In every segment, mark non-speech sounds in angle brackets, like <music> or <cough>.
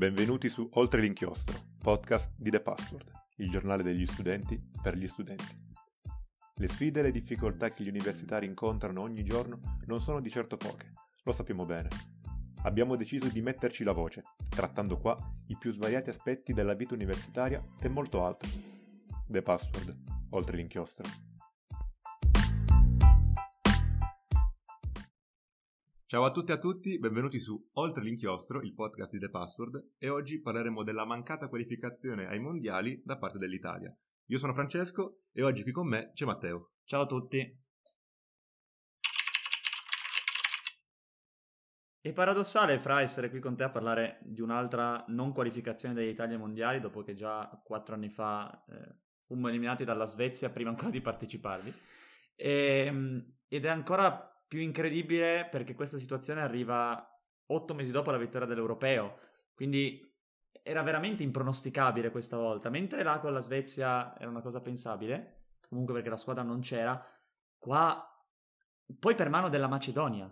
Benvenuti su Oltre l'inchiostro, podcast di The Password, il giornale degli studenti per gli studenti. Le sfide e le difficoltà che gli universitari incontrano ogni giorno non sono di certo poche, lo sappiamo bene. Abbiamo deciso di metterci la voce, trattando qua i più svariati aspetti della vita universitaria e molto altro. The Password, oltre l'inchiostro. Ciao a tutti e a tutti, benvenuti su Oltre l'inchiostro, il podcast di The Password, e oggi parleremo della mancata qualificazione ai mondiali da parte dell'Italia. Io sono Francesco e oggi qui con me c'è Matteo. Ciao a tutti. È paradossale, Fra, essere qui con te a parlare di un'altra non qualificazione dell'Italia ai mondiali dopo che già quattro anni fa eh, fummo eliminati dalla Svezia prima ancora di parteciparvi. E, ehm, ed è ancora più incredibile perché questa situazione arriva otto mesi dopo la vittoria dell'Europeo, quindi era veramente impronosticabile questa volta, mentre là con la Svezia era una cosa pensabile, comunque perché la squadra non c'era, qua poi per mano della Macedonia.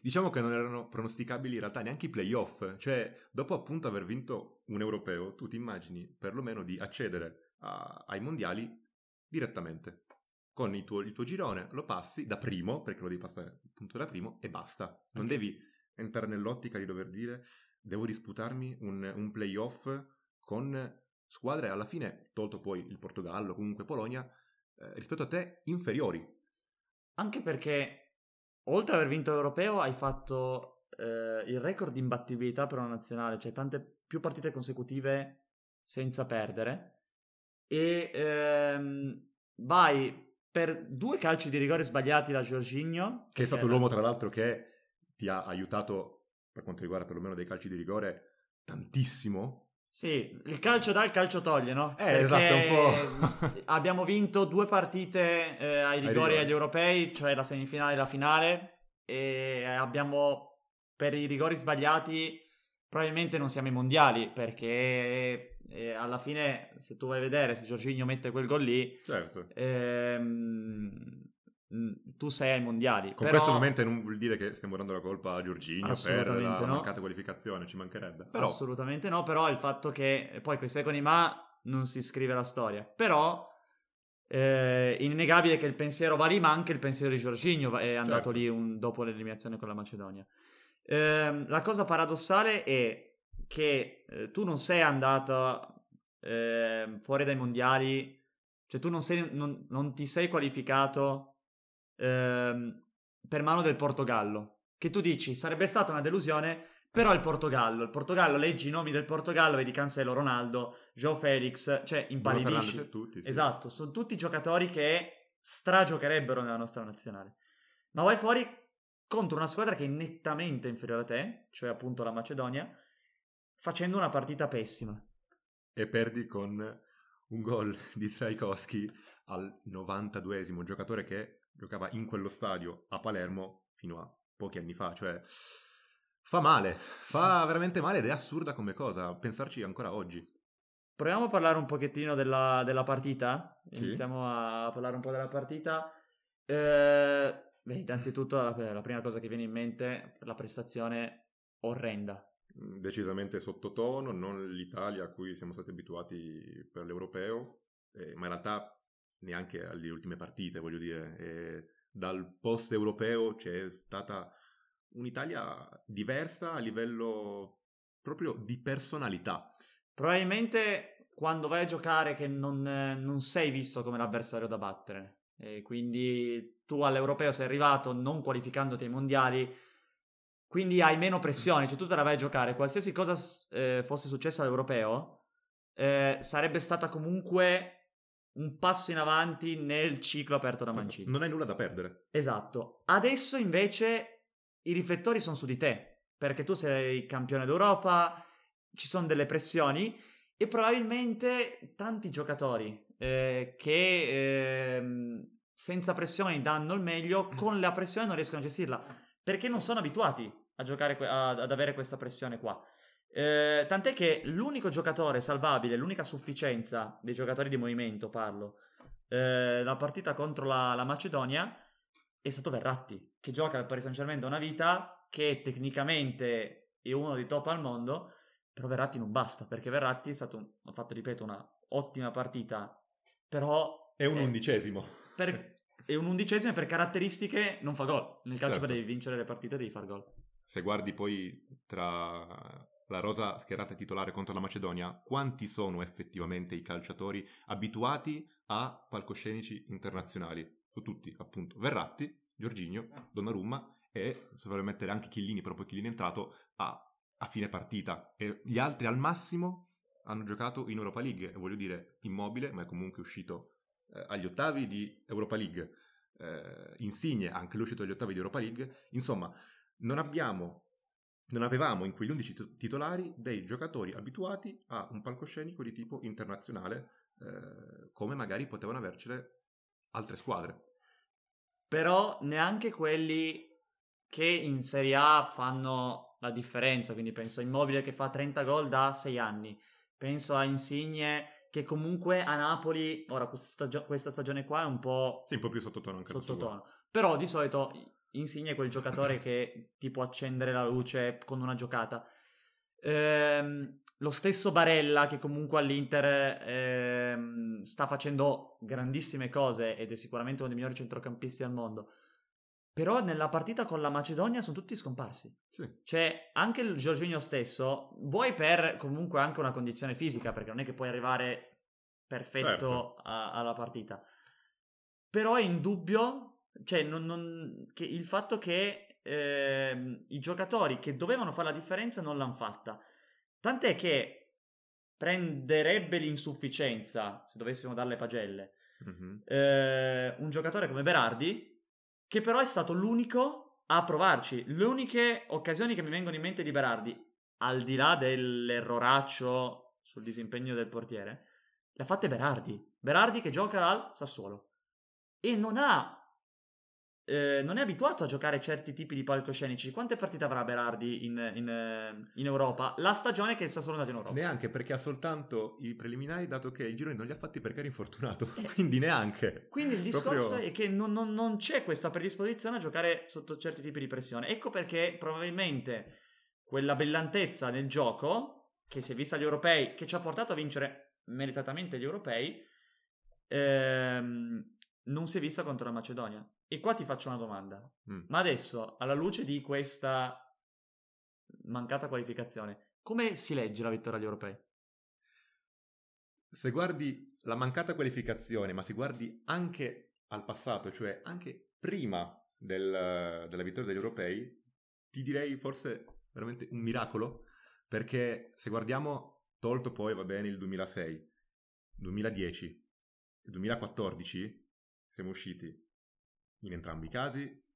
Diciamo che non erano pronosticabili in realtà neanche i playoff, cioè dopo appunto aver vinto un europeo, tu ti immagini perlomeno di accedere a, ai mondiali direttamente con il tuo, il tuo, girone, lo passi da primo, perché lo devi passare appunto da primo, e basta. Non okay. devi entrare nell'ottica di dover dire devo disputarmi un, un playoff con squadre alla fine, tolto poi il Portogallo, comunque Polonia, eh, rispetto a te inferiori. Anche perché oltre ad aver vinto l'Europeo hai fatto eh, il record di imbattibilità per una nazionale, cioè tante più partite consecutive senza perdere e ehm, vai per due calci di rigore sbagliati da Giorginio. Che è stato era... l'uomo, tra l'altro, che ti ha aiutato, per quanto riguarda perlomeno dei calci di rigore, tantissimo. Sì, il calcio dà, il calcio toglie, no? Eh, esatto, un po'. <laughs> abbiamo vinto due partite eh, ai rigori agli europei, cioè la semifinale e la finale, e abbiamo, per i rigori sbagliati, probabilmente non siamo ai mondiali, perché e alla fine, se tu vai a vedere, se Giorginio mette quel gol lì, certo. ehm, tu sei ai mondiali. Con però... questo ovviamente non vuol dire che stiamo dando la colpa a Giorginio per la no. mancata qualificazione, ci mancherebbe. Però... Assolutamente no, però il fatto che poi quei secoli ma non si scrive la storia. Però eh, innegabile che il pensiero va lì, ma anche il pensiero di Giorginio è andato certo. lì un, dopo l'eliminazione con la Macedonia. Eh, la cosa paradossale è che eh, tu non sei andato eh, fuori dai mondiali, cioè tu non, sei, non, non ti sei qualificato eh, per mano del Portogallo, che tu dici sarebbe stata una delusione, però il Portogallo, il Portogallo, leggi i nomi del Portogallo, vedi Cancelo, Ronaldo, Joe Felix, cioè impallidisci. Tutti, sì. Esatto, sono tutti giocatori che stragiocherebbero nella nostra nazionale. Ma vai fuori contro una squadra che è nettamente inferiore a te, cioè appunto la Macedonia, facendo una partita pessima. E perdi con un gol di Trajkowski al 92esimo, giocatore che giocava in quello stadio a Palermo fino a pochi anni fa, cioè fa male, fa sì. veramente male ed è assurda come cosa pensarci ancora oggi. Proviamo a parlare un pochettino della, della partita, sì. iniziamo a parlare un po' della partita. Eh, beh, innanzitutto la, la prima cosa che viene in mente è la prestazione orrenda decisamente sottotono, non l'Italia a cui siamo stati abituati per l'europeo, eh, ma in realtà neanche alle ultime partite, voglio dire. Eh, dal post europeo c'è stata un'Italia diversa a livello proprio di personalità. Probabilmente quando vai a giocare che non, non sei visto come l'avversario da battere. E quindi tu all'europeo sei arrivato non qualificandoti ai mondiali quindi hai meno pressione, cioè tu te la vai a giocare. Qualsiasi cosa eh, fosse successa all'europeo, eh, sarebbe stata comunque un passo in avanti nel ciclo aperto da Mancini. Non hai nulla da perdere. Esatto. Adesso invece i riflettori sono su di te, perché tu sei campione d'Europa, ci sono delle pressioni e probabilmente tanti giocatori eh, che ehm, senza pressioni danno il meglio, con la pressione non riescono a gestirla perché non sono abituati a giocare, a, ad avere questa pressione qua. Eh, tant'è che l'unico giocatore salvabile, l'unica sufficienza dei giocatori di movimento, parlo, eh, la partita contro la, la, Macedonia è stato Verratti, che gioca al Paris Saint Germain da una vita, che tecnicamente è uno dei top al mondo, Però Verratti non basta, perché Verratti è stato, un, ha fatto, ripeto, una ottima partita, però... È un undicesimo. Per, <laughs> è un undicesimo e per caratteristiche non fa gol. Nel calcio Certo. devi vincere le partite, devi far gol. Se guardi poi tra la rosa schierata titolare contro la Macedonia, quanti sono effettivamente i calciatori abituati a palcoscenici internazionali? Su tutti, appunto. Verratti, Giorginio, Donnarumma e se vuole mettere anche Chiellini, però poi Chiellini è entrato a, a fine partita. E gli altri al massimo hanno giocato in Europa League, e voglio dire Immobile, ma è comunque uscito eh, agli ottavi di Europa League. Eh, Insigne, anche lui uscito agli ottavi di Europa League. Insomma, non abbiamo non avevamo in quegli 11 tit- titolari dei giocatori abituati a un palcoscenico di tipo internazionale, eh, come magari potevano avercele altre squadre. Però neanche quelli che in Serie A fanno la differenza, quindi penso a Immobile che fa 30 gol da 6 anni, penso a Insigne che comunque a Napoli, ora questa, stagio- questa stagione qua è un po' Sì, un po' più sottotono anche sottotono, però di solito Insigne è quel giocatore <laughs> che ti può accendere la luce con una giocata. Ehm, lo stesso Barella che comunque all'Inter ehm, sta facendo grandissime cose ed è sicuramente uno dei migliori centrocampisti al mondo. Però nella partita con la Macedonia sono tutti scomparsi. Sì, Cioè, anche il Giorginio stesso, vuoi per comunque anche una condizione fisica, perché non è che puoi arrivare perfetto Certo. a- alla partita. Però è indubbio, cioè, non- non- che il fatto che ehm, i giocatori che dovevano fare la differenza non l'hanno fatta. Tant'è che prenderebbe l'insufficienza, se dovessimo darle pagelle, Mhm. eh, un giocatore come Berardi, che però è stato l'unico a provarci. Le uniche occasioni che mi vengono in mente di Berardi, al di là dell'erroraccio sul disimpegno del portiere, le ha fatte Berardi. Berardi che gioca al Sassuolo e non ha. Eh, non è abituato a giocare certi tipi di palcoscenici. Quante partite avrà Berardi in, in, eh, in Europa? La stagione che il Sassuolo è andato in Europa. Neanche perché ha soltanto i preliminari, dato che i gironi non li ha fatti perché era infortunato. Eh. <laughs> Quindi neanche. Quindi il discorso Proprio- è che non, non- non c'è questa predisposizione a giocare sotto certi tipi di pressione. Ecco perché probabilmente quella brillantezza nel gioco, che si è vista agli europei, che ci ha portato a vincere meritatamente gli europei, ehm, non si è vista contro la Macedonia. E qua ti faccio una domanda. Mm. Ma adesso, alla luce di questa mancata qualificazione, come si legge la vittoria agli europei? Se guardi la mancata qualificazione, ma se guardi anche al passato, cioè anche prima del- della vittoria degli europei, ti direi forse veramente un miracolo, perché se guardiamo, tolto poi va bene il 2006, 2010 e 2014, siamo usciti in entrambi i casi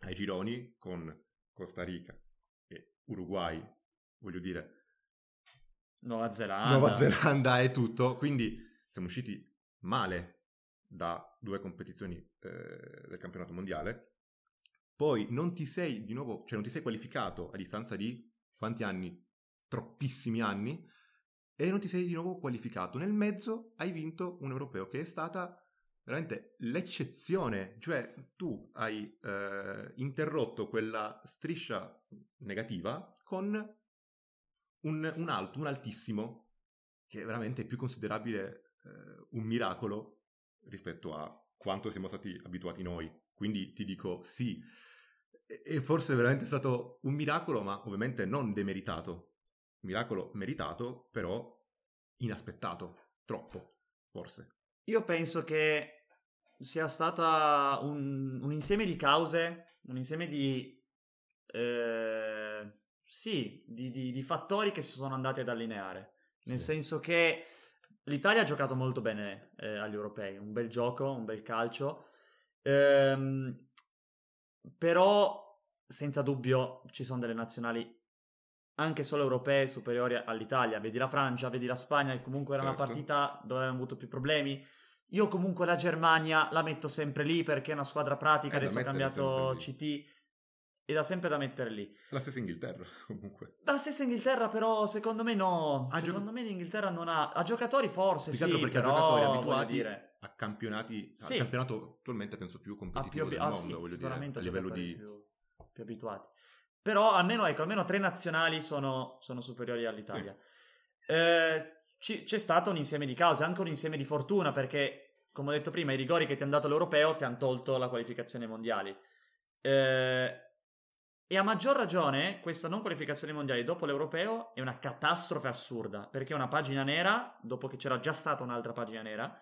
ai gironi con Costa Rica e Uruguay, voglio dire, Nuova Zelanda. Nuova Zelanda e tutto, quindi siamo usciti male da due competizioni eh, del campionato mondiale. Poi non ti sei di nuovo, cioè non ti sei qualificato a distanza di quanti anni? Troppissimi anni. E non ti sei di nuovo qualificato. Nel mezzo hai vinto un europeo che è stata veramente l'eccezione. Cioè tu hai eh, interrotto quella striscia negativa con un, un alto, un altissimo, che veramente è più considerabile eh, un miracolo rispetto a quanto siamo stati abituati noi. Quindi ti dico sì, e forse è veramente stato un miracolo, ma ovviamente non demeritato. Miracolo meritato, però inaspettato, troppo, forse. Io penso che sia stata un, un insieme di cause, un insieme di... eh, sì, di, di- di fattori che si sono andati ad allineare. Nel Sì. senso che l'Italia ha giocato molto bene eh, agli europei, un bel gioco, un bel calcio. Ehm, però, senza dubbio, ci sono delle nazionali anche solo europee superiori all'Italia. Vedi la Francia, vedi la Spagna, che comunque era una Certo. partita dove avevano avuto più problemi. Io comunque la Germania la metto sempre lì perché è una squadra pratica, È da adesso ha cambiato CT ed ha sempre da mettere lì. La stessa Inghilterra, <laughs> comunque. La stessa Inghilterra però secondo me no, gio- secondo me l'Inghilterra non ha... Ha giocatori forse Più sì, che altro perché però, giocatori abituati dire, a campionati, Sì. al campionato attualmente penso più più, competitivo abi- del ah, mondo, sì, voglio dire, sicuramente a livello di... più, più abituati. Però almeno, ecco, almeno tre nazionali sono, sono superiori all'Italia. Sì. Eh, ci, c'è stato un insieme di cause, anche un insieme di fortuna, perché, come ho detto prima, i rigori che ti hanno dato l'europeo ti hanno tolto la qualificazione mondiali. Eh, e a maggior ragione, questa non qualificazione mondiale dopo l'europeo è una catastrofe assurda, perché è una pagina nera, dopo che c'era già stata un'altra pagina nera,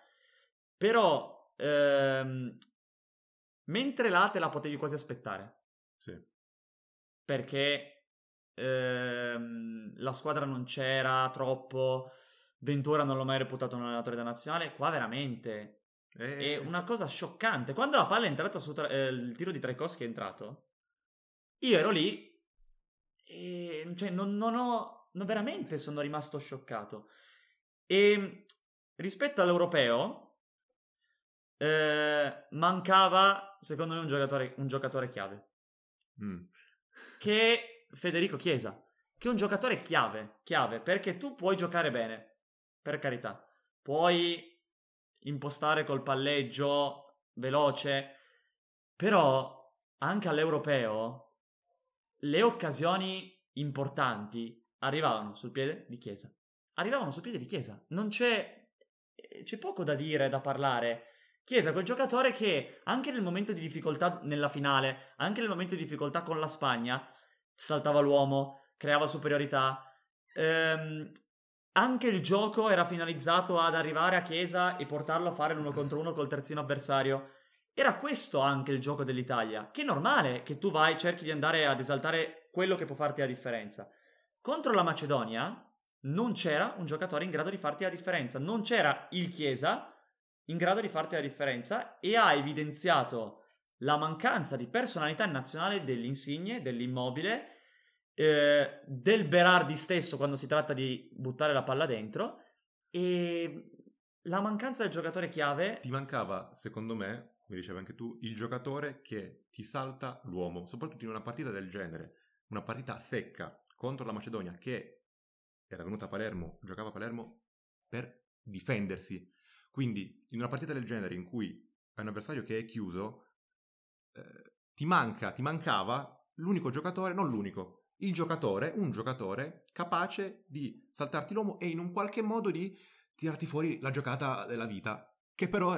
però ehm, mentre là te la potevi quasi aspettare. Sì. Perché ehm, la squadra non c'era troppo, Ventura non l'ho mai reputato un allenatore da nazionale, qua veramente eh. è una cosa scioccante. Quando la palla è entrata su tra- eh, il tiro di Tchaikovsky è entrato, io ero lì e cioè, non, non ho, non veramente sono rimasto scioccato. E rispetto all'europeo, eh, mancava, secondo me, un giocatore, un giocatore chiave. Mm. Che Federico Chiesa. Che è un giocatore chiave, chiave, perché tu puoi giocare bene per carità. Puoi impostare col palleggio veloce, però anche all'europeo le occasioni importanti arrivavano sul piede di Chiesa. Arrivavano sul piede di Chiesa. Non c'è c'è poco da dire, da parlare. Chiesa, quel giocatore che anche nel momento di difficoltà nella finale, anche nel momento di difficoltà con la Spagna, saltava l'uomo, creava superiorità. Ehm, anche il gioco era finalizzato ad arrivare a Chiesa e portarlo a fare l'uno contro uno col terzino avversario. Era questo anche il gioco dell'Italia, che è normale che tu vai, cerchi di andare ad esaltare quello che può farti la differenza. Contro la Macedonia non c'era un giocatore in grado di farti la differenza, non c'era il Chiesa in grado di farti la differenza e ha evidenziato la mancanza di personalità nazionale dell'Insigne, dell'immobile eh, del Berardi stesso quando si tratta di buttare la palla dentro e la mancanza del giocatore chiave. Ti mancava, secondo me, come dicevi anche tu, il giocatore che ti salta l'uomo, soprattutto in una partita del genere, una partita secca contro la Macedonia che era venuta a Palermo, giocava a Palermo per difendersi. Quindi in una partita del genere in cui hai un avversario che è chiuso, eh, ti manca, ti mancava l'unico giocatore, non l'unico, il giocatore, un giocatore capace di saltarti l'uomo e in un qualche modo di tirarti fuori la giocata della vita, che però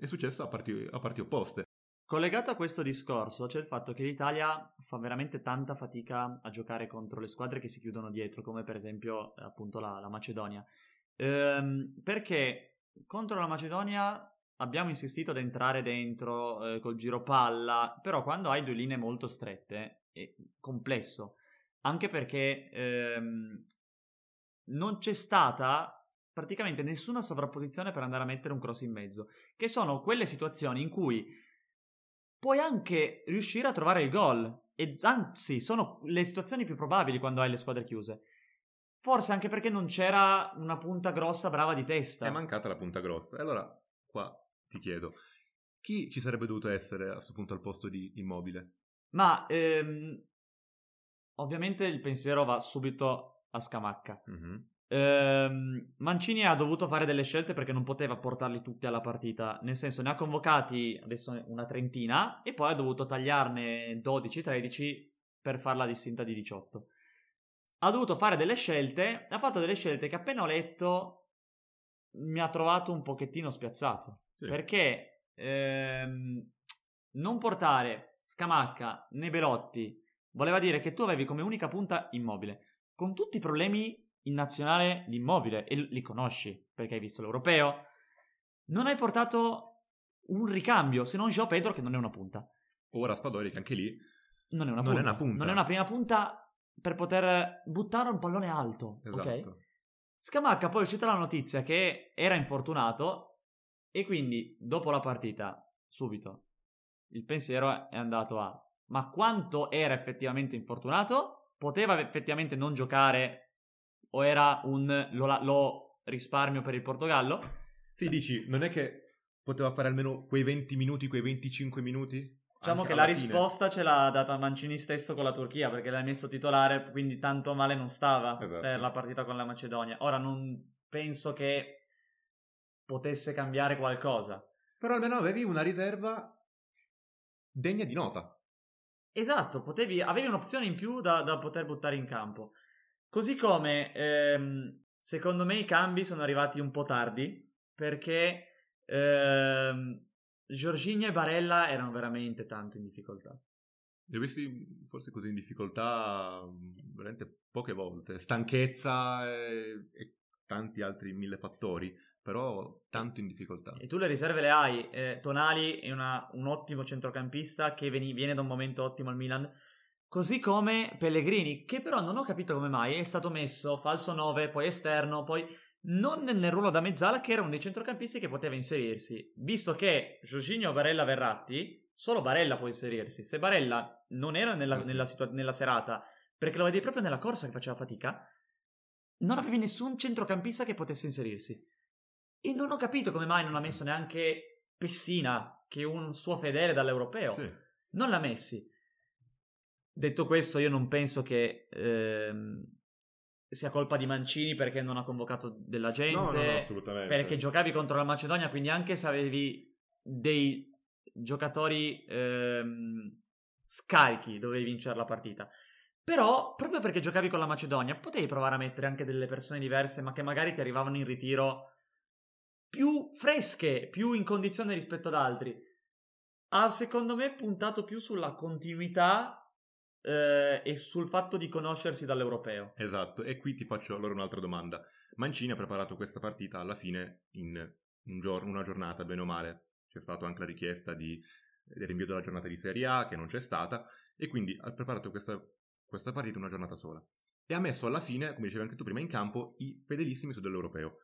è successo a parti, a parti opposte. Collegato a questo discorso c'è il fatto che l'Italia fa veramente tanta fatica a giocare contro le squadre che si chiudono dietro, come per esempio appunto la, la Macedonia. Ehm, perché contro la Macedonia abbiamo insistito ad entrare dentro eh, col giro palla, però quando hai due linee molto strette è complesso anche perché ehm, non c'è stata praticamente nessuna sovrapposizione per andare a mettere un cross in mezzo, che sono quelle situazioni in cui puoi anche riuscire a trovare il gol, e anzi sono le situazioni più probabili quando hai le squadre chiuse. Forse anche perché non c'era una punta grossa brava di testa. È mancata la punta grossa. E allora, qua ti chiedo, chi ci sarebbe dovuto essere a questo punto al posto di Immobile? Ma ehm, ovviamente il pensiero va subito a Scamacca. Mm-hmm. Ehm, Mancini ha dovuto fare delle scelte perché non poteva portarli tutti alla partita, nel senso ne ha convocati adesso una trentina e poi ha dovuto tagliarne 12-13 per farla distinta di 18. Ha dovuto fare delle scelte, ha fatto delle scelte che appena ho letto mi ha trovato un pochettino spiazzato. Sì. Perché ehm, non portare Scamacca né Belotti voleva dire che tu avevi come unica punta immobile, con tutti i problemi in nazionale di immobile, e li conosci, perché hai visto l'europeo. Non hai portato un ricambio, se non Joao Pedro, che non è una punta. Ora Spadori, che anche lì non è una, non punta. È una punta. Non è una prima punta per poter buttare un pallone alto. Esatto. Ok? Scamacca poi è uscita la notizia che era infortunato e quindi dopo la partita, subito, il pensiero è andato a ma quanto era effettivamente infortunato? Poteva effettivamente non giocare o era un lo, lo risparmio per il Portogallo? Sì, dici, non è che poteva fare almeno quei 20 minuti, quei 25 minuti? Diciamo che la risposta ce l'ha data Mancini stesso con la Turchia perché l'ha messo titolare, quindi tanto male non stava esatto. per la partita con la Macedonia. Ora non penso che potesse cambiare qualcosa. Però almeno avevi una riserva degna di nota. Esatto, potevi, avevi un'opzione in più da, da poter buttare in campo. Così come, ehm, secondo me, i cambi sono arrivati un po' tardi, perché ehm, Giorginio e Barella erano veramente tanto in difficoltà. Li ho visti forse così in difficoltà mm, veramente poche volte. Stanchezza e, e tanti altri mille fattori, però tanto in difficoltà. E tu le riserve le hai. Eh, Tonali è una, un ottimo centrocampista che viene, viene da un momento ottimo al Milan. Così come Pellegrini, che però non ho capito come mai è stato messo falso 9, poi esterno, poi non nel ruolo da mezzala, che era uno dei centrocampisti che poteva inserirsi. Visto che Jorginho, Barella, Verratti, solo Barella può inserirsi. Se Barella non era nella, nella, situa- nella serata, perché lo vedi proprio nella corsa che faceva fatica, non avevi nessun centrocampista che potesse inserirsi. E non ho capito come mai non ha messo neanche Pessina, che è un suo fedele dall'europeo. Sì. Non l'ha messi. Detto questo, io non penso che ehm, sia colpa di Mancini perché non ha convocato della gente. No, no, no, assolutamente. Perché giocavi contro la Macedonia, quindi anche se avevi dei giocatori ehm, scarichi dovevi vincere la partita. Però, proprio perché giocavi con la Macedonia, potevi provare a mettere anche delle persone diverse, ma che magari ti arrivavano in ritiro più fresche, più in condizione rispetto ad altri. Ha, secondo me, puntato più sulla continuità eh, e sul fatto di conoscersi dall'europeo. Esatto, e qui ti faccio allora un'altra domanda. Mancini ha preparato questa partita alla fine in un giorno, una giornata, bene o male. C'è stata anche la richiesta di, rinvio della giornata di Serie A, che non c'è stata, e quindi ha preparato questa, questa partita una giornata sola. E ha messo alla fine, come dicevi anche tu prima, in campo i fedelissimi su dell'europeo.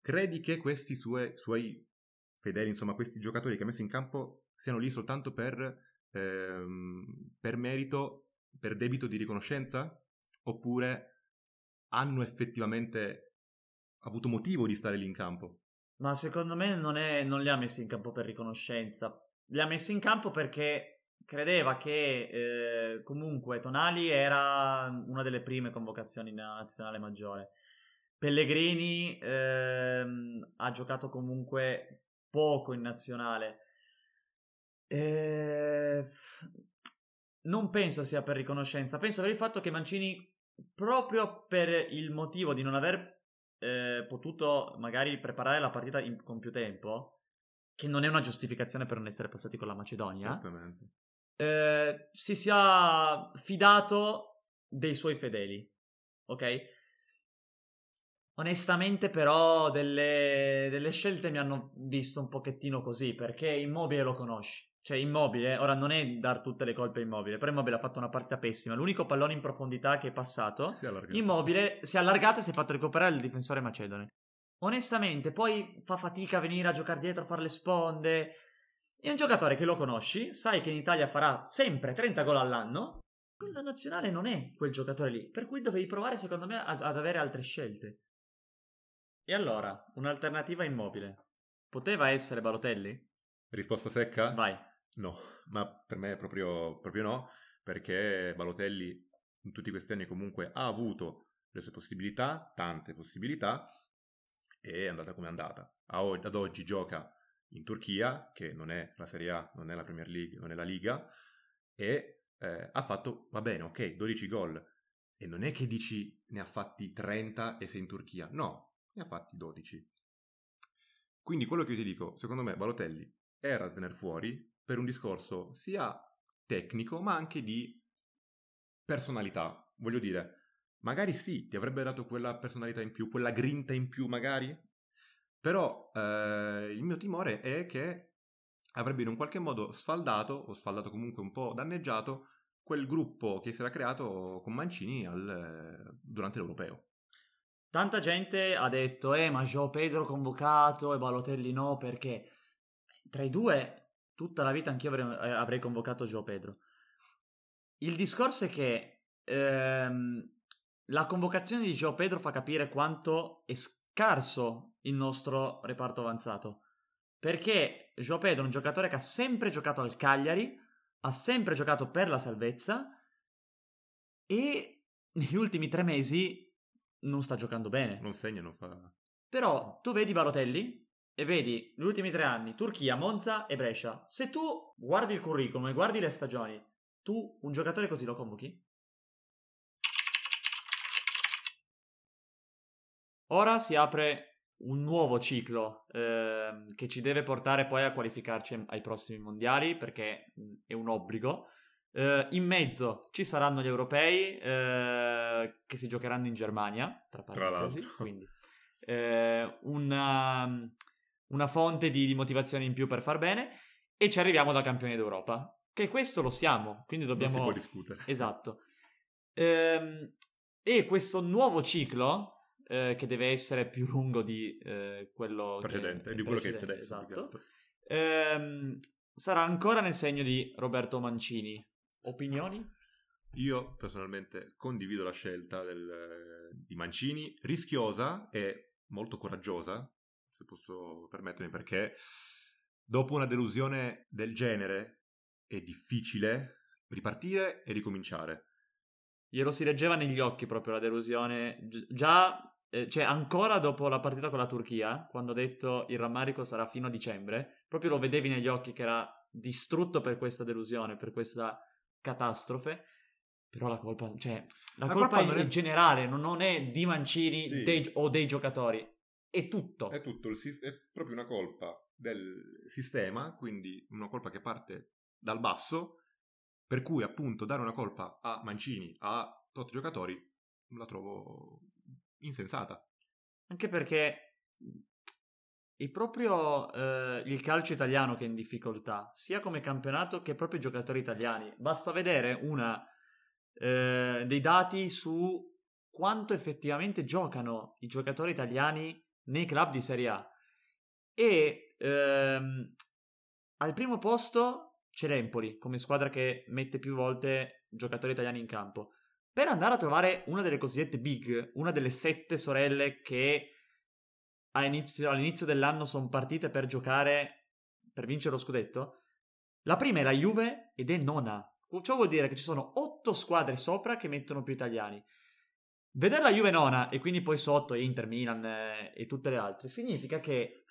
Credi che questi suoi, suoi fedeli, insomma, questi giocatori che ha messo in campo siano lì soltanto per, ehm, per merito, per debito di riconoscenza? Oppure hanno effettivamente avuto motivo di stare lì in campo? Ma secondo me non, è, non li ha messi in campo per riconoscenza. Li ha messi in campo perché credeva che eh, comunque Tonali era una delle prime convocazioni nella nazionale maggiore. Pellegrini ehm, ha giocato comunque poco in nazionale. Eh, non penso sia per riconoscenza, penso per il fatto che Mancini, proprio per il motivo di non aver eh, potuto magari preparare la partita in, con più tempo, che non è una giustificazione per non essere passati con la Macedonia, eh, si sia fidato dei suoi fedeli. Ok? Onestamente, però, delle, delle, scelte mi hanno visto un pochettino così, perché Immobile lo conosci. Cioè, Immobile, ora non è dar tutte le colpe a Immobile, però Immobile ha fatto una partita pessima. L'unico pallone in profondità che è passato, Si è. Immobile si è allargato e si è fatto recuperare il difensore macedone. Onestamente, poi fa fatica a venire a giocare dietro, a fare le sponde. È un giocatore che lo conosci, sai che in Italia farà sempre 30 gol all'anno. Con la nazionale non è quel giocatore lì, per cui dovevi provare, secondo me, ad, ad avere altre scelte. E allora, un'alternativa immobile. Poteva essere Balotelli? Risposta secca? Vai. No, ma per me proprio, proprio no, perché Balotelli in tutti questi anni comunque ha avuto le sue possibilità, tante possibilità, e è andata come è andata. A ad oggi gioca in Turchia, che non è la Serie A, non è la Premier League, non è la Liga, e eh, ha fatto, va bene, ok, 12 gol. E non è che dici ne ha fatti 30 e sei in Turchia, no, ne ha fatti 12. Quindi quello che io ti dico, secondo me Balotelli era da tenere fuori per un discorso sia tecnico ma anche di personalità. Voglio dire, magari sì, ti avrebbe dato quella personalità in più, quella grinta in più magari, però eh, il mio timore è che avrebbe in un qualche modo sfaldato, o sfaldato comunque un po' danneggiato, quel gruppo che si era creato con Mancini al, durante l'Europeo. Tanta gente ha detto, eh, ma Joao Pedro convocato e Balotelli no, perché tra i due tutta la vita anch'io avrei, eh, avrei convocato Joao Pedro. Il discorso è che ehm, la convocazione di Joao Pedro fa capire quanto è scarso il nostro reparto avanzato. Perché Joao Pedro è un giocatore che ha sempre giocato al Cagliari, ha sempre giocato per la salvezza e negli ultimi tre mesi non sta giocando bene. Non segna, non fa... Però tu vedi Balotelli e vedi gli ultimi tre anni Turchia, Monza e Brescia. Se tu guardi il curriculum e guardi le stagioni, tu un giocatore così lo convochi? Ora si apre un nuovo ciclo eh, che ci deve portare poi a qualificarci ai prossimi mondiali perché è un obbligo. Eh, in mezzo ci saranno gli europei eh, che si giocheranno in Germania, tra parentesi, l'altro. quindi eh, una, una fonte di, di motivazione in più per far bene e ci arriviamo da campioni d'Europa, che questo lo siamo, quindi Non dobbiamo... si può discutere. <laughs> Esatto. Ehm, e questo nuovo ciclo, eh, che deve essere più lungo di eh, quello Precedente, che, di quello che precedente, adesso. più che esatto, ehm, sarà ancora nel segno di Roberto Mancini. Opinioni? Io personalmente condivido la scelta del- di Mancini, rischiosa e molto coraggiosa, se posso permettermi, perché dopo una delusione del genere è difficile ripartire e ricominciare. Glielo si leggeva negli occhi proprio la delusione. Gi- già, eh, cioè ancora dopo la partita con la Turchia, quando ha detto il rammarico sarà fino a dicembre, proprio lo vedevi negli occhi che era distrutto per questa delusione, per questa catastrofe. Però la colpa, cioè, la, La colpa, colpa è, è- generale, non, non è di Mancini Sì. dei- o dei giocatori, è tutto. È tutto, è proprio una colpa del sistema, quindi una colpa che parte dal basso, per cui appunto dare una colpa a Mancini, a tot giocatori, la trovo insensata. Anche perché è proprio eh, il calcio italiano che è in difficoltà, sia come campionato che proprio i giocatori italiani. Basta vedere una, eh, dei dati su quanto effettivamente giocano i giocatori italiani nei club di Serie A. E ehm, al primo posto c'è l'Empoli come squadra che mette più volte giocatori italiani in campo. Per andare a trovare una delle cosiddette big, una delle sette sorelle che inizio- all'inizio dell'anno sono partite per giocare, per vincere lo scudetto, la prima è la Juve ed è nona. Ciò vuol dire che ci sono otto squadre sopra che mettono più italiani. Vedere la Juve nona e quindi poi sotto Inter, Milan eh, e tutte le altre significa che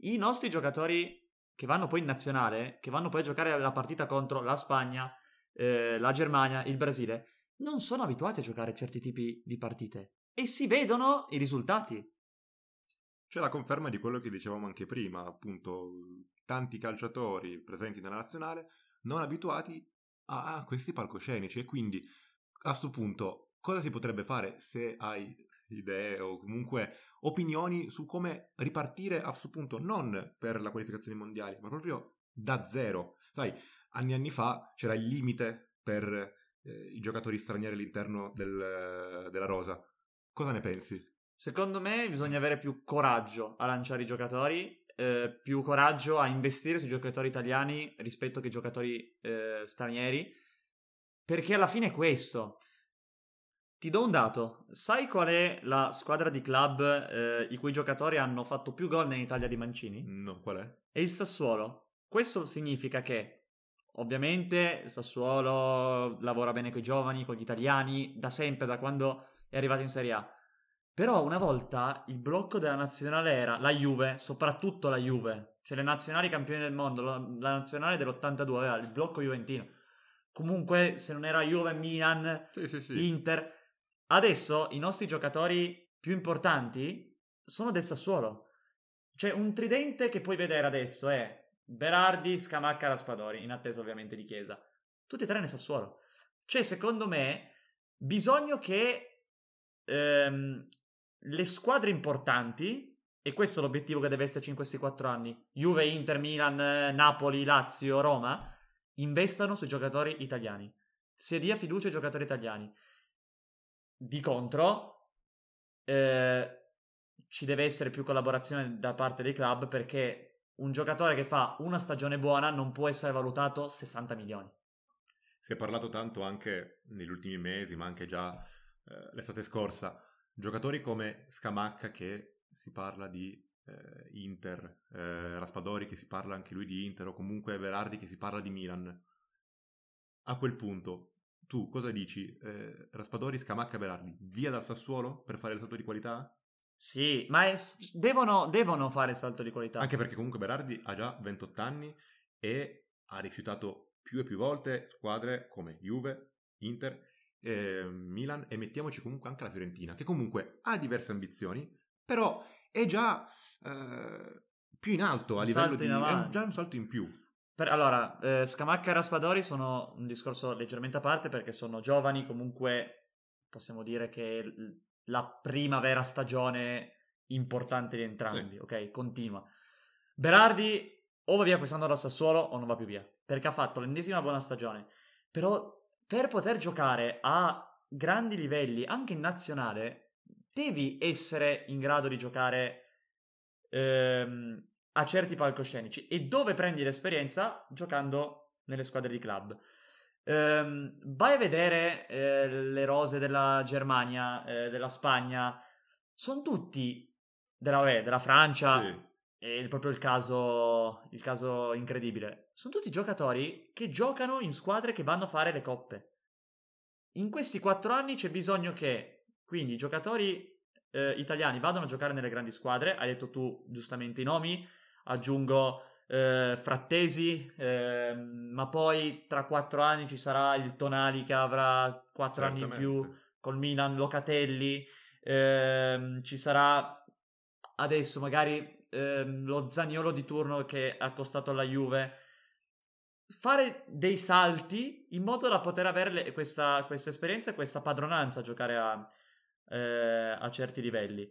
i nostri giocatori che vanno poi in nazionale, che vanno poi a giocare la partita contro la Spagna, eh, la Germania, il Brasile, non sono abituati a giocare certi tipi di partite e si vedono i risultati. C'è la conferma di quello che dicevamo anche prima, appunto, tanti calciatori presenti nella nazionale non abituati a, a questi palcoscenici e quindi a sto punto cosa si potrebbe fare se hai idee o comunque opinioni su come ripartire a sto punto non per la qualificazione mondiale, ma proprio da zero. Sai, anni anni fa c'era il limite per eh, i giocatori stranieri all'interno del- della rosa. Cosa ne pensi? Secondo me bisogna avere più coraggio a lanciare i giocatori, eh, più coraggio a investire sui giocatori italiani rispetto che giocatori eh, stranieri, perché alla fine è questo. Ti do un dato, sai qual è la squadra di club eh, i cui giocatori hanno fatto più gol in Italia di Mancini? No, qual è? È il Sassuolo. Questo significa che, ovviamente, il Sassuolo lavora bene con i giovani, con gli italiani, da sempre, da quando è arrivato in Serie A. Però una volta il blocco della nazionale era la Juve, soprattutto la Juve, cioè le nazionali campioni del mondo, la, la nazionale dell'82 aveva il blocco juventino. Comunque, se non era Juve, Milan, Sì, sì, sì. Inter. Adesso i nostri giocatori più importanti sono del Sassuolo. C'è un tridente che puoi vedere adesso è Berardi, Scamacca, Raspadori, in attesa ovviamente di Chiesa. Tutti e tre nel Sassuolo. C'è secondo me bisogno che ehm, le squadre importanti, e questo è l'obiettivo che deve esserci in questi quattro anni, Juve, Inter, Milan, Napoli, Lazio, Roma, investano sui giocatori italiani. Si dia fiducia ai giocatori italiani. Di contro, eh, ci deve essere più collaborazione da parte dei club perché un giocatore che fa una stagione buona non può essere valutato 60 milioni. Si è parlato tanto anche negli ultimi mesi, ma anche già eh, l'estate scorsa, giocatori come Scamacca che si parla di eh, Inter, eh, Raspadori che si parla anche lui di Inter, o comunque Verardi che si parla di Milan. A quel punto, tu cosa dici? Eh, Raspadori, Scamacca, Verardi, via dal Sassuolo per fare il salto di qualità? Sì, ma è- devono, devono fare il salto di qualità. Anche perché comunque Berardi ha già 28 anni e ha rifiutato più e più volte squadre come Juve, Inter, eh, Milan e mettiamoci comunque anche la Fiorentina, che comunque ha diverse ambizioni, però è già eh, più in alto a Un livello di... in è avanti. già un salto in più. Per- allora, eh, Scamacca e Raspadori sono un discorso leggermente a parte perché sono giovani, comunque possiamo dire che l- la prima vera stagione importante di entrambi, ok? Continua. Berardi o va via quest'anno dal Sassuolo o non va più via, perché ha fatto l'ennesima buona stagione. Però per poter giocare a grandi livelli, anche in nazionale, devi essere in grado di giocare ehm, a certi palcoscenici. E dove prendi l'esperienza? Giocando nelle squadre di club. Ehm, vai a vedere eh, le rose della Germania, eh, della Spagna, sono tutti della, vabbè, della Francia. Sì. È proprio il caso, il caso incredibile. Sono tutti giocatori che giocano in squadre che vanno a fare le coppe. In questi quattro anni c'è bisogno che, quindi, i giocatori eh, italiani vadano a giocare nelle grandi squadre. Hai detto tu giustamente i nomi. Aggiungo eh, Frattesi, ehm, ma poi tra quattro anni ci sarà il Tonali che avrà quattro anni in più col Milan, Locatelli, ehm, ci sarà adesso magari ehm, lo Zaniolo di turno che ha costato alla Juve. Fare dei salti in modo da poter avere le- questa, questa esperienza e questa padronanza a giocare a, eh, a certi livelli.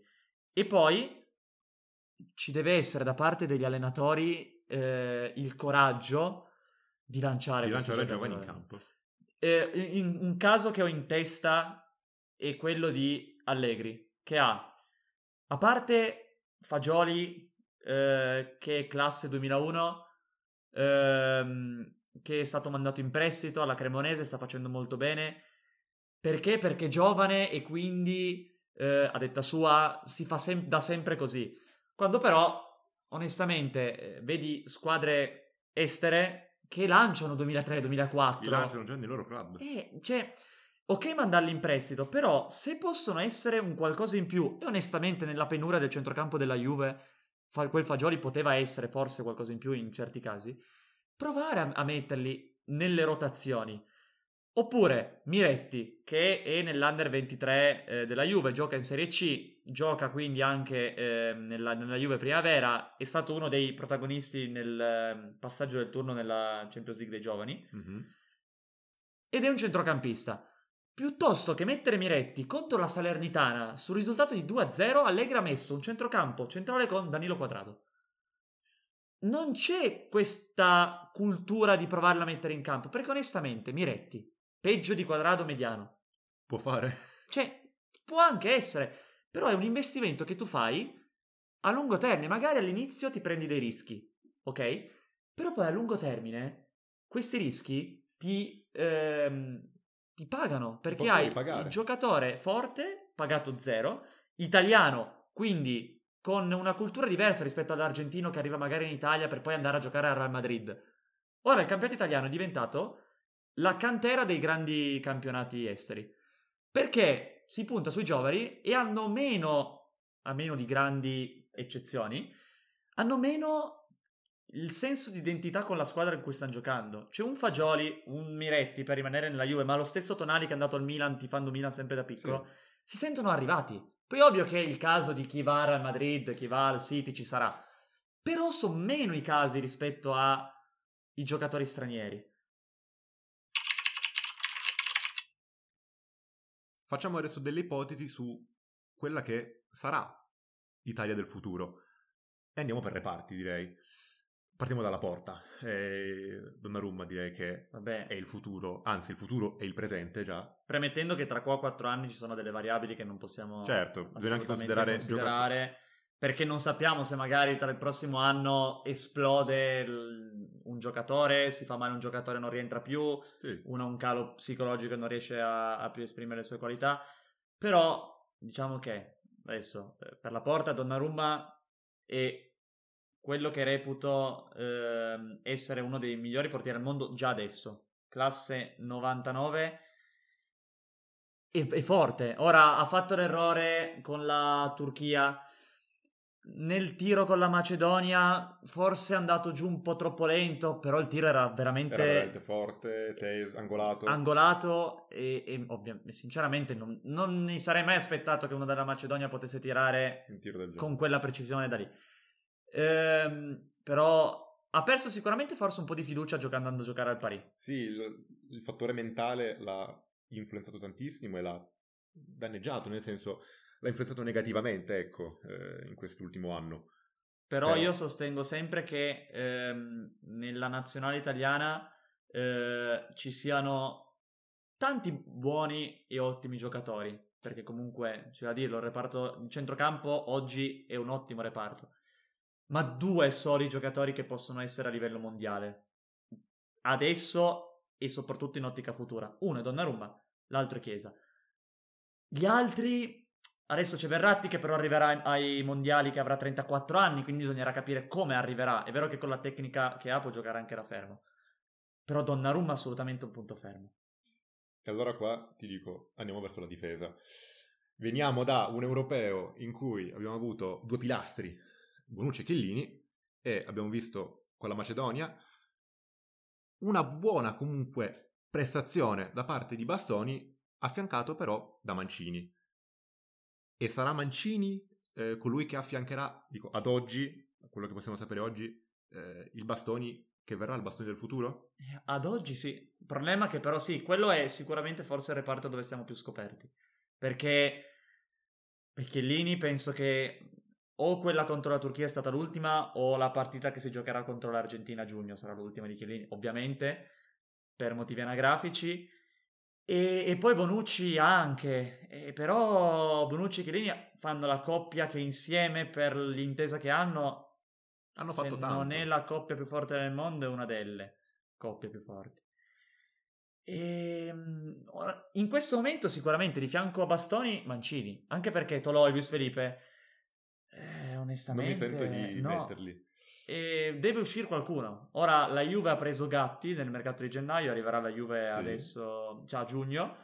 E poi ci deve essere da parte degli allenatori eh, il coraggio di lanciare Di lanciare giovani in campo. Eh, in- un caso che ho in testa è quello di Allegri, che ha, a parte Fagioli, eh, che è classe 2001, ehm, che è stato mandato in prestito alla Cremonese, sta facendo molto bene. Perché? Perché è giovane e quindi, eh, a detta sua, si fa sem- da sempre così. Quando però, onestamente, eh, vedi squadre estere che lanciano Li 2003-2004. lanciano già nei loro club. Eh, cioè, ok mandarli in prestito, però se possono essere un qualcosa in più, e onestamente nella penuria del centrocampo della Juve, quel Fagioli poteva essere forse qualcosa in più in certi casi, provare a, a metterli nelle rotazioni. Oppure Miretti, che è nell'Under 23 eh, della Juve, gioca in Serie C, gioca quindi anche eh, nella, nella Juve Primavera, è stato uno dei protagonisti nel eh, passaggio del turno nella Champions League dei giovani Mhm. ed è un centrocampista. Piuttosto che mettere Miretti contro la Salernitana sul risultato di 2-0, Allegri ha messo un centrocampo centrale con Danilo Quadrato. Non c'è questa cultura di provarla a mettere in campo, perché onestamente Miretti, peggio di Quadrato mediano. Può fare. Cioè, può anche essere, però è un investimento che tu fai a lungo termine. Magari all'inizio ti prendi dei rischi, ok? Però poi a lungo termine questi rischi ti, ehm, ti pagano perché possono hai ripagare. il giocatore forte, pagato zero, italiano, quindi con una cultura diversa rispetto all'argentino che arriva magari in Italia per poi andare a giocare al Real Madrid. Ora il campionato italiano è diventato la cantera dei grandi campionati esteri. Perché si punta sui giovani e hanno meno, a meno di grandi eccezioni, hanno meno il senso di identità con la squadra in cui stanno giocando. C'è un Fagioli, un Miretti per rimanere nella Juve, ma lo stesso Tonali che è andato al Milan, tifando Milan sempre da piccolo, si sentono arrivati. Poi ovvio che il caso di chi va al Madrid, chi va al City ci sarà. Però sono meno i casi rispetto ai giocatori stranieri. Facciamo adesso delle ipotesi su quella che sarà l'Italia del futuro. E andiamo per reparti, direi. Partiamo dalla porta. Eh, Donnarumma direi che Vabbè, è il futuro, anzi il futuro è il presente già. premettendo che tra qua a quattro anni ci sono delle variabili che non possiamo Certo, bisogna anche considerare, considerare, perché non sappiamo se magari tra il prossimo anno esplode il- un giocatore, si fa male un giocatore e non rientra più, Sì. uno ha un calo psicologico e non riesce a, a più esprimere le sue qualità. Però diciamo che adesso eh, per la porta Donnarumma è quello che reputo ehm, essere uno dei migliori portieri al mondo già adesso. Classe 99 è, è forte. Ora ha fatto l'errore con la Turchia. Nel tiro con la Macedonia forse è andato giù un po' troppo lento, però il tiro era veramente, Era veramente forte, tese, angolato. angolato e, e ovviamente, sinceramente non, non mi sarei mai aspettato che uno della Macedonia potesse tirare con quella precisione da lì. Ehm, però ha perso sicuramente forse un po' di fiducia giocando andando a giocare al pari. Sì, il, il fattore mentale l'ha influenzato tantissimo e l'ha danneggiato, nel senso l'ha influenzato negativamente, ecco, eh, in quest'ultimo anno. Però, Però- io sostengo sempre che ehm, nella nazionale italiana eh, ci siano tanti buoni e ottimi giocatori, perché comunque, c'è da dirlo, il reparto il centrocampo oggi è un ottimo reparto, ma due soli giocatori che possono essere a livello mondiale, adesso e soprattutto in ottica futura. Uno è Donnarumma, l'altro è Chiesa. Gli altri Adesso c'è Verratti che però arriverà ai mondiali che avrà 34 anni, quindi bisognerà capire come arriverà. È vero che con la tecnica che ha può giocare anche da fermo. Però Donnarumma assolutamente un punto fermo. E allora qua ti dico, andiamo verso la difesa. Veniamo da un europeo in cui abbiamo avuto due pilastri, Bonucci e Chiellini, e abbiamo visto con la Macedonia una buona comunque prestazione da parte di Bastoni, affiancato però da Mancini. E sarà Mancini eh, colui che affiancherà, dico, ad oggi, quello che possiamo sapere oggi, eh, il Bastoni che verrà il Bastoni del futuro? Eh, Ad oggi sì. Il problema è che però sì, quello è sicuramente forse il reparto dove siamo più scoperti. Perché Chiellini penso che o quella contro la Turchia è stata l'ultima o la partita che si giocherà contro l'Argentina a giugno sarà l'ultima di Chiellini, ovviamente per motivi anagrafici. E, e poi Bonucci anche, E però Bonucci e Chiellini fanno la coppia che insieme per l'intesa che hanno Hanno fatto tanto. non è la coppia più forte del mondo, è una delle coppie più forti. E, ora, in questo momento sicuramente di fianco a Bastoni Mancini, anche perché Tolò e Luis Felipe eh, Non onestamente mi sento di no. metterli. E deve uscire qualcuno. Ora la Juve ha preso Gatti nel mercato di gennaio, arriverà la Juve Sì. adesso già a giugno.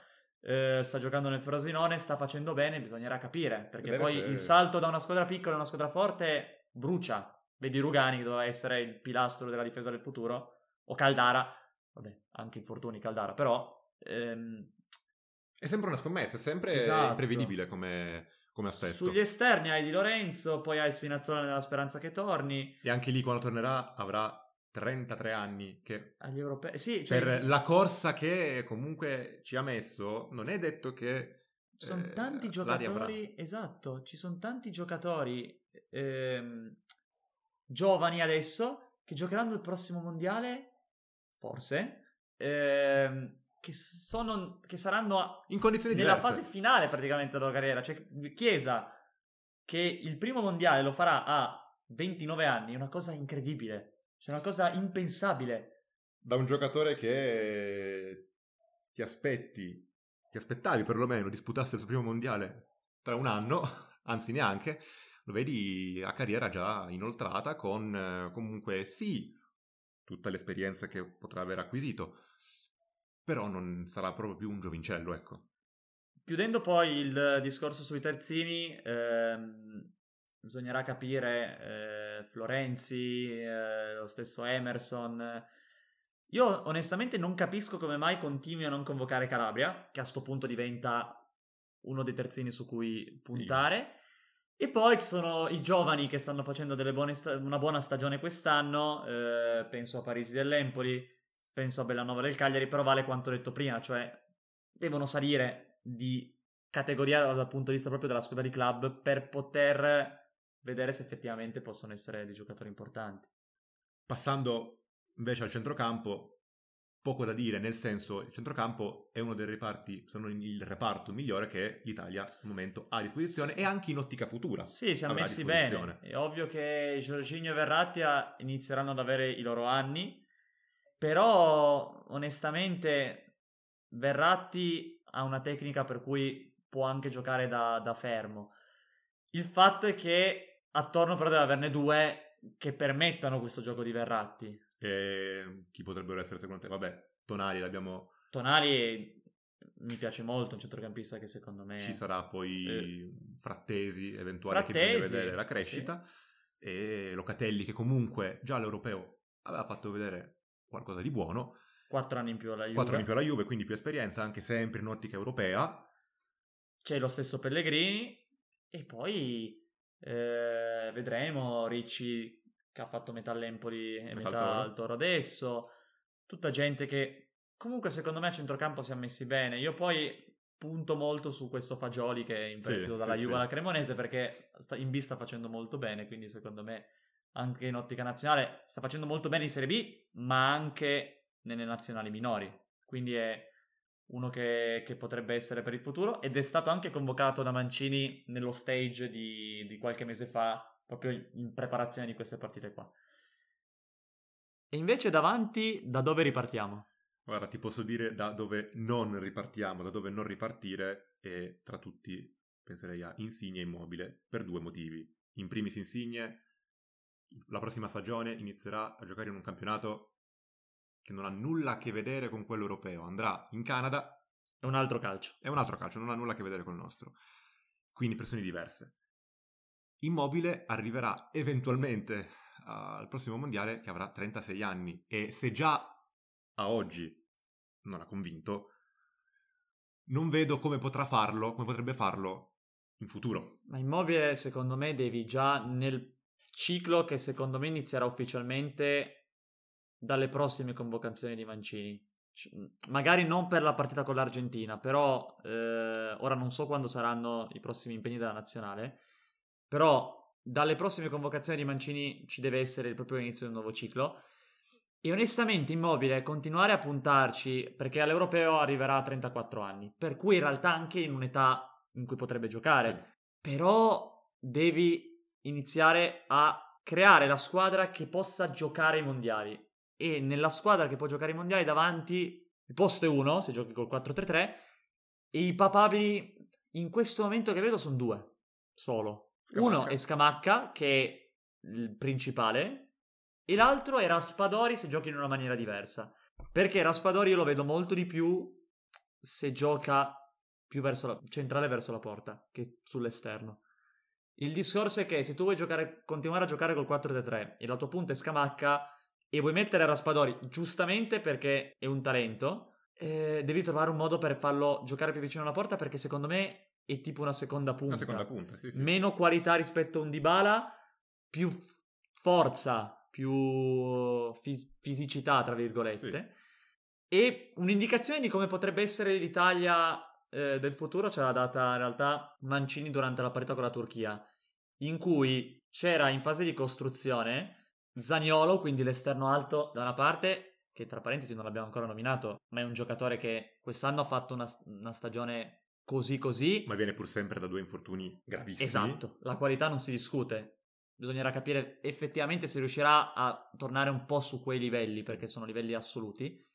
Eh, sta giocando nel Frosinone, sta facendo bene, bisognerà capire, perché Vedere poi se- il salto da una squadra piccola a una squadra forte brucia. Vedi Rugani che doveva essere il pilastro della difesa del futuro, o Caldara, vabbè, anche infortuni Caldara, però ehm, È sempre una scommessa, è sempre Esatto. imprevedibile come, come aspetto. sugli esterni hai Di Lorenzo, poi hai Spinazzola nella speranza che torni, E anche lì quando tornerà avrà 33 anni che agli europei, sì, cioè, per la corsa che comunque ci ha messo non è detto che Ci sono eh, tanti giocatori, esatto, ci sono tanti giocatori ehm, giovani adesso che giocheranno il prossimo mondiale, forse, ehm, che, sono, che saranno a- in condizioni nella diverse. fase finale praticamente della carriera. Cioè, Chiesa, che il primo mondiale lo farà a 29 anni, è una cosa incredibile, cioè una cosa impensabile. Da un giocatore che ti aspetti, ti aspettavi perlomeno disputasse il suo primo mondiale tra un anno, <laughs> anzi neanche, lo vedi a carriera già inoltrata con eh, comunque sì tutta l'esperienza che potrà aver acquisito, però non sarà proprio più un giovincello, ecco. Chiudendo poi il discorso sui terzini, ehm, bisognerà capire eh, Florenzi, eh, lo stesso Emerson. Io onestamente non capisco come mai continui a non convocare Calabria, che a sto punto diventa uno dei terzini su cui puntare. E poi ci sono i giovani che stanno facendo delle buone sta- una buona stagione quest'anno. eh, penso a Parisi dell'Empoli, penso a Bellanova del Cagliari, però vale quanto detto prima, cioè devono salire di categoria dal punto di vista proprio della squadra di club per poter vedere se effettivamente possono essere dei giocatori importanti. Passando invece al centrocampo, poco da dire, nel senso il centrocampo è uno dei reparti, sono il reparto migliore che l'Italia al momento ha a disposizione e anche in ottica futura. Sì, siamo messi bene. È ovvio che Giorginio e Verratti ah, inizieranno ad avere i loro anni, però onestamente Verratti ha una tecnica per cui può anche giocare da, da fermo. Il fatto è che attorno però deve averne due che permettano questo gioco di Verratti. E chi potrebbero essere secondo te? Vabbè, Tonali l'abbiamo... Tonali mi piace molto un centrocampista che secondo me... Ci sarà poi Eh. Frattesi, eventuale che bisogna Frattesi, vedere la crescita, e Locatelli che comunque già all'europeo aveva fatto vedere qualcosa di buono, Quattro anni in più alla Juve. 4 anni più alla Juve, quindi più esperienza, anche sempre in ottica europea. C'è lo stesso Pellegrini e poi eh, vedremo Ricci che ha fatto metà all'Empoli e Metà metà, al Toro. adesso. Tutta gente che comunque secondo me a centrocampo si è messi bene. Io poi punto molto su questo Fagioli che è in Sì, prestito dalla sì, Juve sì. alla Cremonese perché sta, in B sta facendo molto bene, quindi secondo me anche in ottica nazionale sta facendo molto bene in Serie B, ma anche nelle nazionali minori. Quindi è uno che, che potrebbe essere per il futuro ed è stato anche convocato da Mancini nello stage di, di qualche mese fa, proprio in preparazione di queste partite qua. E invece davanti, da dove ripartiamo? Guarda, ti posso dire da dove non ripartiamo, da dove non ripartire e tra tutti penserei a Insigne e Immobile per due motivi. In primis Insigne, la prossima stagione inizierà a giocare in un campionato che non ha nulla a che vedere con quello europeo. Andrà in Canada, È un altro calcio. è un altro calcio, non ha nulla a che vedere con il nostro. Quindi pressioni diverse. Immobile arriverà eventualmente al prossimo mondiale che avrà 36 anni e se già a oggi non ha convinto, non vedo come potrà farlo, come potrebbe farlo in futuro. Ma immobile, secondo me, devi già nel ciclo che secondo me inizierà ufficialmente dalle prossime convocazioni di Mancini. C- Magari non per la partita con l'Argentina, però eh, ora non so quando saranno i prossimi impegni della nazionale. Però dalle prossime convocazioni di Mancini ci deve essere proprio l'inizio di un nuovo ciclo. E onestamente Immobile continuare a puntarci perché all'Europeo arriverà a 34 anni, per cui in realtà anche in un'età in cui potrebbe giocare, però devi iniziare a creare la squadra che possa giocare i mondiali e nella squadra che può giocare i mondiali davanti il posto è uno se giochi col 4-3-3 e i papabili in questo momento che vedo sono due solo. Scamacca. Uno è Scamacca che è il principale e l'altro è Raspadori se giochi in una maniera diversa. Perché Raspadori io lo vedo molto di più se gioca più verso la, centrale verso la porta che sull'esterno. Il discorso è che se tu vuoi giocare, continuare a giocare col 4-3-3 e la tua punta è Scamacca e vuoi mettere Raspadori giustamente perché è un talento, eh, devi trovare un modo per farlo giocare più vicino alla porta perché secondo me è tipo una seconda punta. Una seconda punta, sì, sì. Meno qualità rispetto a un Dybala, più forza, più fis- fisicità, tra virgolette. E un'indicazione di come potrebbe essere l'Italia eh, del futuro ce l'ha data in realtà Mancini durante la partita con la Turchia, in cui c'era in fase di costruzione Zaniolo, quindi l'esterno alto da una parte, che tra parentesi non l'abbiamo ancora nominato, ma è un giocatore che quest'anno ha fatto una, una stagione così così. Ma viene pur sempre da due infortuni gravissimi. Esatto, la qualità non si discute. Bisognerà capire effettivamente se riuscirà a tornare un po' su quei livelli, perché sono livelli assoluti.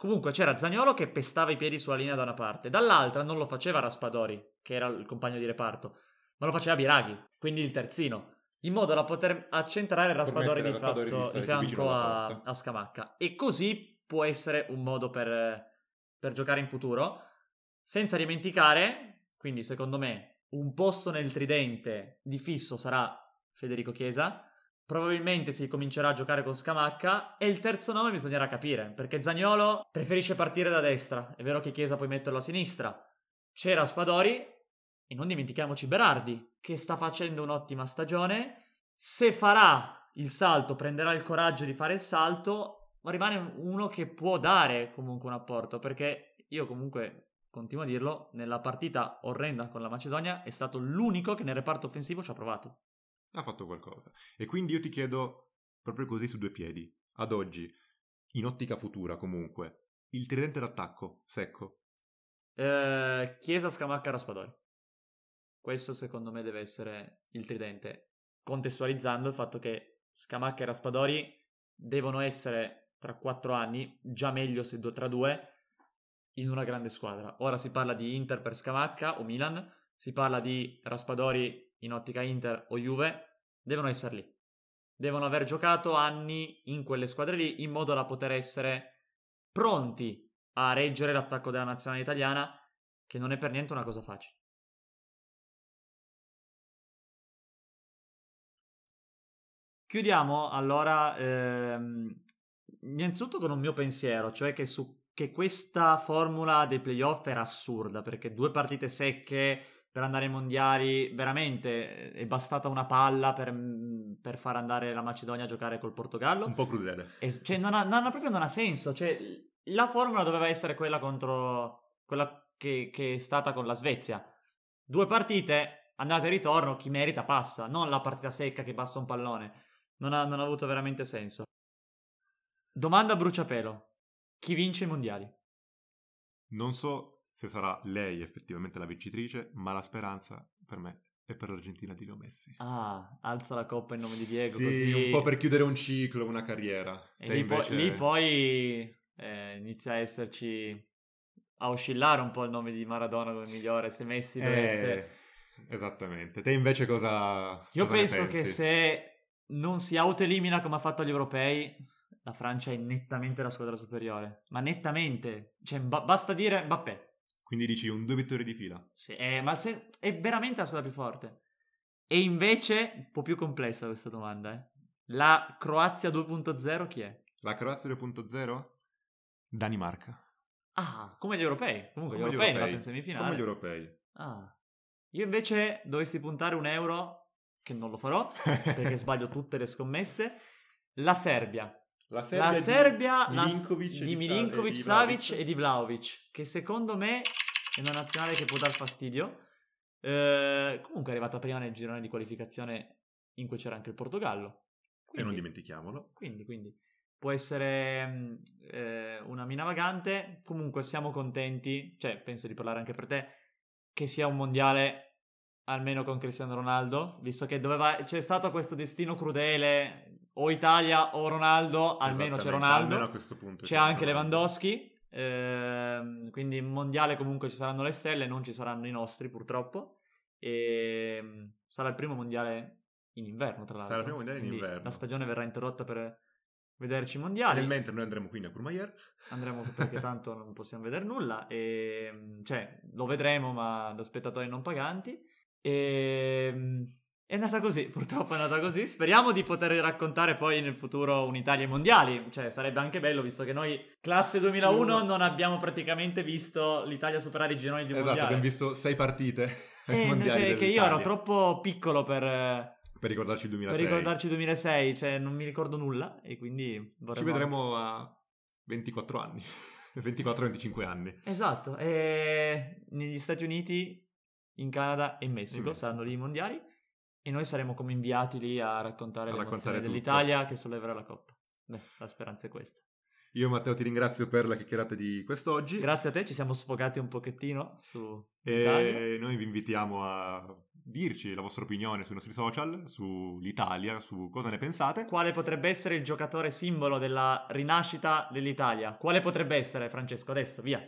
Comunque c'era Zagnolo che pestava i piedi sulla linea da una parte, dall'altra non lo faceva Raspadori, che era il compagno di reparto, ma lo faceva Biraghi, quindi il terzino, in modo da poter accentrare Raspadori di, Raspadori fatto- di fianco a, a Scamacca. E così può essere un modo per, per giocare in futuro, senza dimenticare, quindi secondo me, un posto nel tridente di fisso sarà Federico Chiesa. Probabilmente si comincerà a giocare con Scamacca e il terzo nome bisognerà capire, perché Zagnolo preferisce partire da destra, è vero che Chiesa puoi metterlo a sinistra. C'era Spadori e non dimentichiamoci Berardi, che sta facendo un'ottima stagione. Se farà il salto, prenderà il coraggio di fare il salto, ma rimane uno che può dare comunque un apporto, perché io comunque continuo a dirlo, nella partita orrenda con la Macedonia è stato l'unico che nel reparto offensivo ci ha provato. Ha fatto qualcosa. E quindi io ti chiedo, proprio così su due piedi, ad oggi, in ottica futura comunque, il tridente d'attacco, secco. Eh, Chiesa, Scamacca, Raspadori. Questo secondo me deve essere il tridente, contestualizzando il fatto che Scamacca e Raspadori devono essere tra quattro anni, già meglio se due tra due, in una grande squadra. Ora si parla di Inter per Scamacca o Milan, si parla di Raspadori in ottica Inter o Juve, devono essere lì. Devono aver giocato anni in quelle squadre lì in modo da poter essere pronti a reggere l'attacco della nazionale italiana, che non è per niente una cosa facile. Chiudiamo allora ehm, innanzitutto con un mio pensiero, cioè che, su, che questa formula dei playoff era assurda, perché due partite secche per andare ai mondiali, veramente è bastata una palla per, per far andare la Macedonia a giocare col Portogallo. Un po' crudele. E, cioè, non ha, non ha, proprio non ha senso, cioè, la formula doveva essere quella contro quella che, che è stata con la Svezia. Due partite, andate e ritorno, chi merita passa, non la partita secca che basta un pallone. Non ha, non ha avuto veramente senso. Domanda a bruciapelo. Chi vince i mondiali? Non so se sarà lei effettivamente la vincitrice, ma la speranza per me è per l'Argentina di Leo Messi. Ah, alza la coppa in nome di Diego. Sì, così... un po' per chiudere un ciclo, una carriera. E lì, invece... po- lì, poi eh, inizia a esserci a oscillare un po' il nome di Maradona come migliore se Messi dovesse... Eh, esattamente. Te invece cosa... Io cosa penso che se non si autoelimina come ha fatto agli europei, la Francia è nettamente la squadra superiore. Ma nettamente. Cioè, ba- basta dire Mbappé. Quindi dici un due vittorie di fila. Sì, eh, ma se- è veramente la squadra più forte. E invece, un po' più complessa questa domanda, eh. La Croazia 2.0 chi è? La Croazia 2.0? Danimarca. Ah, come gli europei. Comunque come gli europei, europei. in semifinale. Come gli europei. Ah. Io invece dovessi puntare un euro che non lo farò <laughs> perché sbaglio tutte le scommesse. La Serbia. La Serbia, la Serbia di Milinkovic, di, Milinkovic Savic e di Vlaovic, che secondo me è una nazionale che può dar fastidio. Eh, comunque è arrivata prima nel girone di qualificazione in cui c'era anche il Portogallo. Quindi, e non dimentichiamolo. Quindi, quindi può essere mm, eh, una mina vagante. Comunque siamo contenti, cioè penso di parlare anche per te, che sia un mondiale almeno con Cristiano Ronaldo, visto che doveva, c'è stato questo destino crudele, o Italia o Ronaldo, almeno c'è Ronaldo, almeno a questo punto c'è anche Lewandowski, eh, quindi in mondiale comunque ci saranno le stelle, non ci saranno i nostri purtroppo, e ehm, sarà il primo mondiale in inverno tra l'altro. Sarà il primo mondiale in inverno. La stagione verrà interrotta per vederci i mondiali. Nel mentre noi andremo quindi a Courmayeur. Andremo perché <laughs> tanto non possiamo vedere nulla, e, cioè lo vedremo ma da spettatori non paganti. E ehm, è andata così, purtroppo è andata così. Speriamo di poter raccontare poi nel futuro un'Italia ai mondiali. Cioè, sarebbe anche bello, visto che noi, classe 2001, non abbiamo praticamente visto l'Italia superare i gironi di esatto, mondiali. Esatto, abbiamo visto sei partite eh, mondiali cioè, che io ero troppo piccolo per... Per ricordarci il 2006. Per ricordarci il 2006, cioè non mi ricordo nulla e quindi... Vorremmo... Ci vedremo a 24 anni. <laughs> 24-25 anni. Esatto, e negli Stati Uniti in Canada e in Messico, in Messico. saranno lì i mondiali e noi saremo come inviati lì a raccontare a le raccontare dell'Italia che solleverà la coppa. Beh, la speranza è questa. Io Matteo ti ringrazio per la chiacchierata di quest'oggi. Grazie a te, ci siamo sfogati un pochettino su E Italia. noi vi invitiamo a dirci la vostra opinione sui nostri social, sull'Italia, su cosa ne pensate. Quale potrebbe essere il giocatore simbolo della rinascita dell'Italia? Quale potrebbe essere, Francesco? Adesso, via.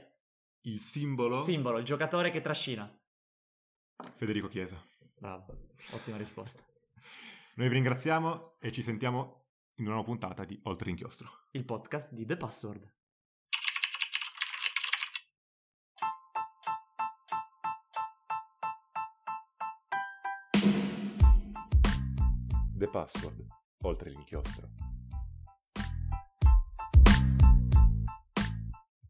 Il simbolo? Simbolo, il giocatore che trascina. Federico Chiesa. Bravo, ottima risposta. Noi vi ringraziamo e ci sentiamo in una nuova puntata di Oltre l'inchiostro. Il podcast di The Password. The Password, oltre l'inchiostro.